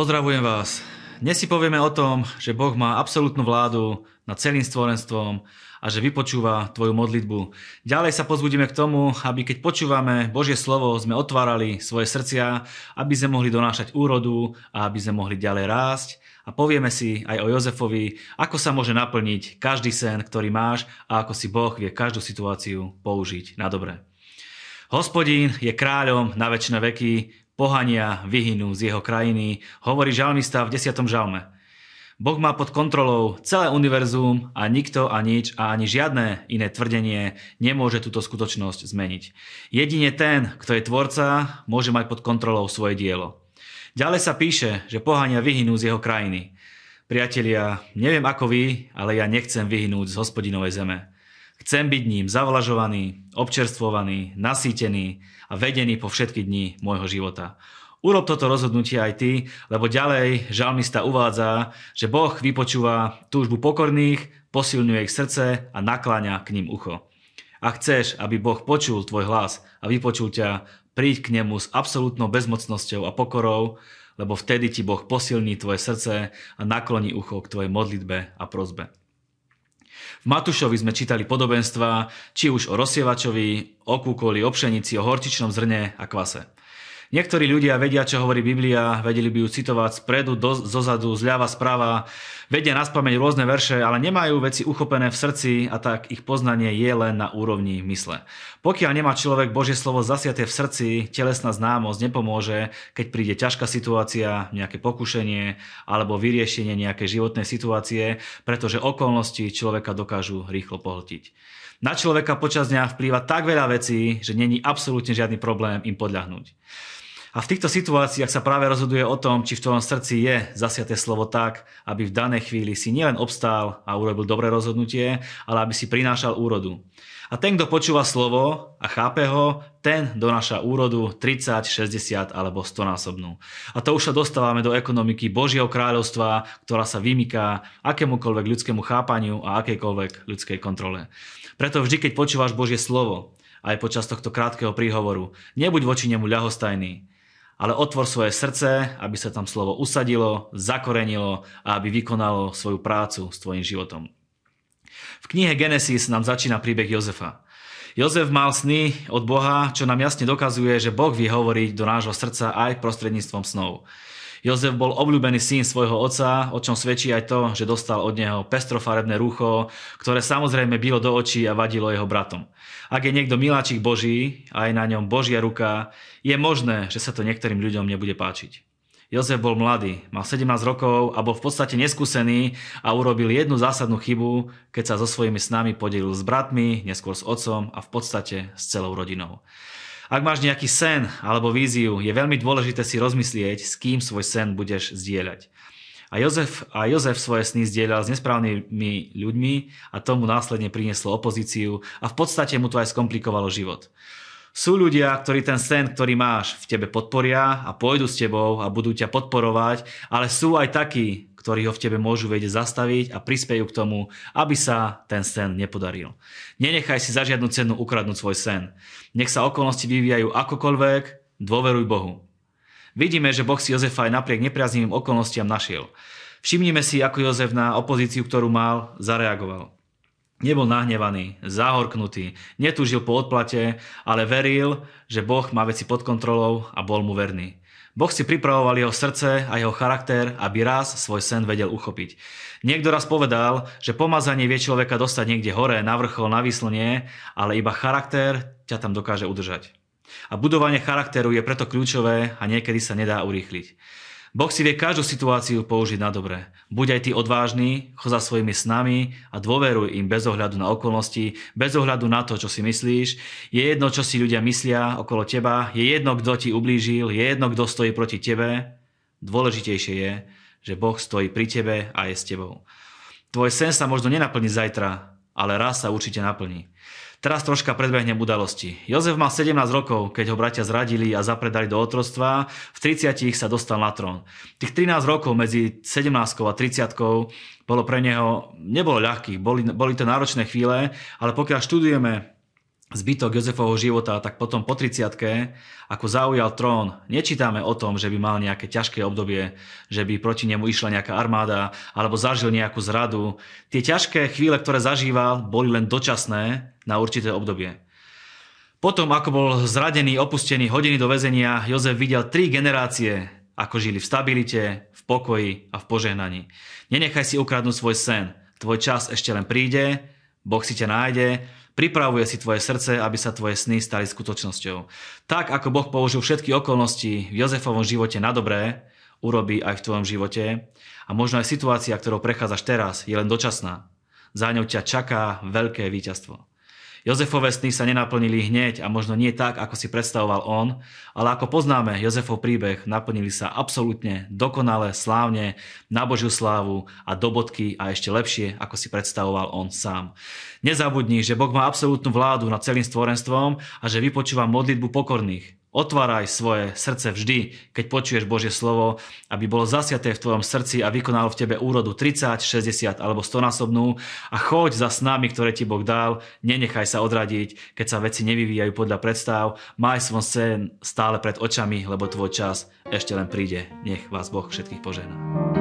Pozdravujem vás. Dnes si povieme o tom, že Boh má absolútnu vládu nad celým stvorenstvom a že vypočúva tvoju modlitbu. Ďalej sa pozbudíme k tomu, aby keď počúvame Božie slovo, sme otvárali svoje srdcia, aby sme mohli donášať úrodu a aby sme mohli ďalej rásť. A povieme si aj o Jozefovi, ako sa môže naplniť každý sen, ktorý máš a ako si Boh vie každú situáciu použiť na dobre. Hospodín je kráľom na väčšie veky, pohania vyhynú z jeho krajiny, hovorí žalmista v 10. žalme. Boh má pod kontrolou celé univerzum a nikto a nič a ani žiadne iné tvrdenie nemôže túto skutočnosť zmeniť. Jedine ten, kto je tvorca, môže mať pod kontrolou svoje dielo. Ďalej sa píše, že pohania vyhynú z jeho krajiny. Priatelia, neviem ako vy, ale ja nechcem vyhnúť z hospodinovej zeme. Chcem byť ním zavlažovaný, občerstvovaný, nasýtený a vedený po všetky dni môjho života. Urob toto rozhodnutie aj ty, lebo ďalej žalmista uvádza, že Boh vypočúva túžbu pokorných, posilňuje ich srdce a nakláňa k ním ucho. Ak chceš, aby Boh počul tvoj hlas a vypočul ťa, príď k nemu s absolútnou bezmocnosťou a pokorou, lebo vtedy ti Boh posilní tvoje srdce a nakloní ucho k tvojej modlitbe a prozbe. V Matušovi sme čítali podobenstva, či už o rozsievačovi, o kúkoli, o pšenici, o horčičnom zrne a kvase. Niektorí ľudia vedia, čo hovorí Biblia, vedeli by ju citovať spredu, do, zozadu, zľava, sprava, vedia na spameť rôzne verše, ale nemajú veci uchopené v srdci a tak ich poznanie je len na úrovni mysle. Pokiaľ nemá človek Božie slovo zasiaté v srdci, telesná známosť nepomôže, keď príde ťažká situácia, nejaké pokušenie alebo vyriešenie nejakej životnej situácie, pretože okolnosti človeka dokážu rýchlo pohltiť. Na človeka počas dňa vplýva tak veľa vecí, že není absolútne žiadny problém im podľahnúť. A v týchto situáciách sa práve rozhoduje o tom, či v tvojom srdci je zasiaté slovo tak, aby v danej chvíli si nielen obstál a urobil dobré rozhodnutie, ale aby si prinášal úrodu. A ten, kto počúva slovo a chápe ho, ten donáša úrodu 30, 60 alebo 100 násobnú. A to už sa dostávame do ekonomiky Božieho kráľovstva, ktorá sa vymyká akémukoľvek ľudskému chápaniu a akejkoľvek ľudskej kontrole. Preto vždy, keď počúvaš Božie slovo, aj počas tohto krátkeho príhovoru, nebuď voči nemu ľahostajný, ale otvor svoje srdce, aby sa tam slovo usadilo, zakorenilo a aby vykonalo svoju prácu s tvojim životom. V knihe Genesis nám začína príbeh Jozefa. Jozef mal sny od Boha, čo nám jasne dokazuje, že Boh vie hovoriť do nášho srdca aj prostredníctvom snov. Jozef bol obľúbený syn svojho otca, o čom svedčí aj to, že dostal od neho pestrofarebné rúcho, ktoré samozrejme bylo do očí a vadilo jeho bratom. Ak je niekto miláčik Boží a je na ňom Božia ruka, je možné, že sa to niektorým ľuďom nebude páčiť. Jozef bol mladý, mal 17 rokov a bol v podstate neskúsený a urobil jednu zásadnú chybu, keď sa so svojimi snami podelil s bratmi, neskôr s otcom a v podstate s celou rodinou. Ak máš nejaký sen alebo víziu, je veľmi dôležité si rozmyslieť, s kým svoj sen budeš zdieľať. A Jozef, a Jozef svoje sny zdieľal s nesprávnymi ľuďmi a tomu následne prinieslo opozíciu a v podstate mu to aj skomplikovalo život. Sú ľudia, ktorí ten sen, ktorý máš, v tebe podporia a pôjdu s tebou a budú ťa podporovať, ale sú aj takí, ktorí ho v tebe môžu vedieť zastaviť a prispejú k tomu, aby sa ten sen nepodaril. Nenechaj si za žiadnu cenu ukradnúť svoj sen. Nech sa okolnosti vyvíjajú akokoľvek, dôveruj Bohu. Vidíme, že Boh si Jozefa aj napriek nepriaznivým okolnostiam našiel. Všimnime si, ako Jozef na opozíciu, ktorú mal, zareagoval. Nebol nahnevaný, zahorknutý, netúžil po odplate, ale veril, že Boh má veci pod kontrolou a bol mu verný. Boh si pripravoval jeho srdce a jeho charakter, aby raz svoj sen vedel uchopiť. Niekto raz povedal, že pomazanie vie človeka dostať niekde hore, na vrchol, na výslnie, ale iba charakter ťa tam dokáže udržať. A budovanie charakteru je preto kľúčové a niekedy sa nedá urýchliť. Boh si vie každú situáciu použiť na dobré. Buď aj ty odvážny, cho za svojimi snami a dôveruj im bez ohľadu na okolnosti, bez ohľadu na to, čo si myslíš. Je jedno, čo si ľudia myslia okolo teba, je jedno, kto ti ublížil, je jedno, kto stojí proti tebe. Dôležitejšie je, že Boh stojí pri tebe a je s tebou. Tvoj sen sa možno nenaplní zajtra, ale raz sa určite naplní. Teraz troška predbehnem udalosti. Jozef mal 17 rokov, keď ho bratia zradili a zapredali do otrostva. V 30 sa dostal na trón. Tých 13 rokov medzi 17 a 30 bolo pre neho, nebolo ľahkých, boli, boli to náročné chvíle, ale pokiaľ študujeme zbytok Jozefovho života, tak potom po 30 ako zaujal trón, nečítame o tom, že by mal nejaké ťažké obdobie, že by proti nemu išla nejaká armáda alebo zažil nejakú zradu. Tie ťažké chvíle, ktoré zažíval, boli len dočasné na určité obdobie. Potom, ako bol zradený, opustený, hodený do väzenia, Jozef videl tri generácie, ako žili v stabilite, v pokoji a v požehnaní. Nenechaj si ukradnúť svoj sen. Tvoj čas ešte len príde, Boh si ťa nájde Pripravuje si tvoje srdce, aby sa tvoje sny stali skutočnosťou. Tak, ako Boh použil všetky okolnosti v Jozefovom živote na dobré, urobí aj v tvojom živote. A možno aj situácia, ktorou prechádzaš teraz, je len dočasná. Za ňou ťa čaká veľké víťazstvo. Jozefové sny sa nenaplnili hneď a možno nie tak, ako si predstavoval on, ale ako poznáme Jozefov príbeh, naplnili sa absolútne dokonale, slávne, na Božiu slávu a do bodky a ešte lepšie, ako si predstavoval on sám. Nezabudni, že Boh má absolútnu vládu nad celým stvorenstvom a že vypočúva modlitbu pokorných. Otváraj svoje srdce vždy, keď počuješ Božie slovo, aby bolo zasiaté v tvojom srdci a vykonalo v tebe úrodu 30, 60 alebo 100 násobnú a choď za snami, ktoré ti Boh dal, nenechaj sa odradiť, keď sa veci nevyvíjajú podľa predstav, maj svoj sen stále pred očami, lebo tvoj čas ešte len príde. Nech vás Boh všetkých požehná.